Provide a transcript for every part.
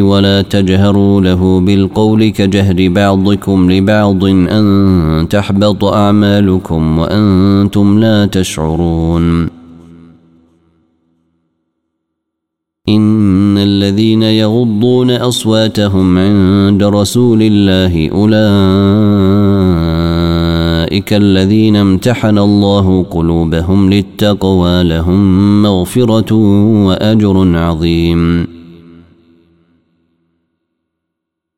ولا تجهروا له بالقول كجهر بعضكم لبعض أن تحبط أعمالكم وأنتم لا تشعرون. إن الذين يغضون أصواتهم عند رسول الله أولئك الذين امتحن الله قلوبهم للتقوى لهم مغفرة وأجر عظيم.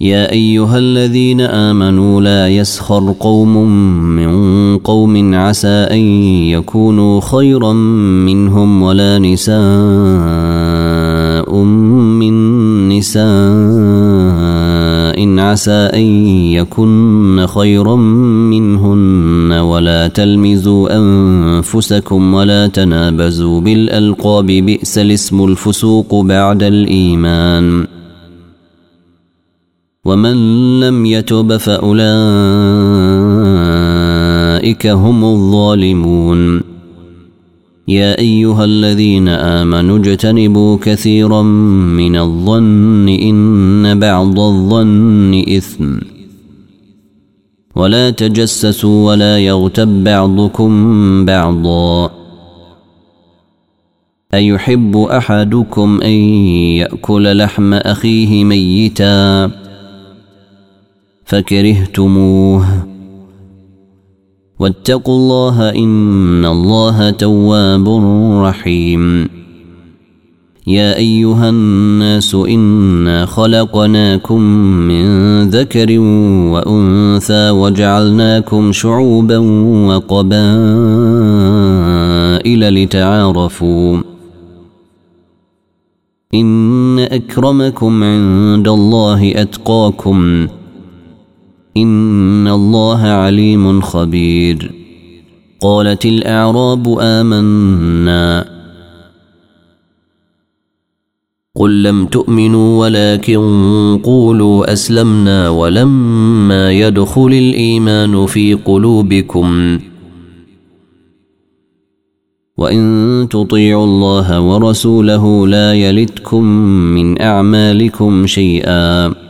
يا أيها الذين آمنوا لا يسخر قوم من قوم عسى أن يكونوا خيرا منهم ولا نساء من نساء عسى أن يكن خيرا منهن ولا تلمزوا أنفسكم ولا تنابزوا بالألقاب بئس الاسم الفسوق بعد الإيمان ومن لم يتب فاولئك هم الظالمون يا ايها الذين امنوا اجتنبوا كثيرا من الظن ان بعض الظن اثم ولا تجسسوا ولا يغتب بعضكم بعضا ايحب احدكم ان ياكل لحم اخيه ميتا فكرهتموه. واتقوا الله إن الله تواب رحيم. يا أيها الناس إنا خلقناكم من ذكر وأنثى وجعلناكم شعوبا وقبائل لتعارفوا. إن أكرمكم عند الله أتقاكم. ان الله عليم خبير. قالت الاعراب امنا. قل لم تؤمنوا ولكن قولوا اسلمنا ولما يدخل الايمان في قلوبكم. وان تطيعوا الله ورسوله لا يلتكم من اعمالكم شيئا.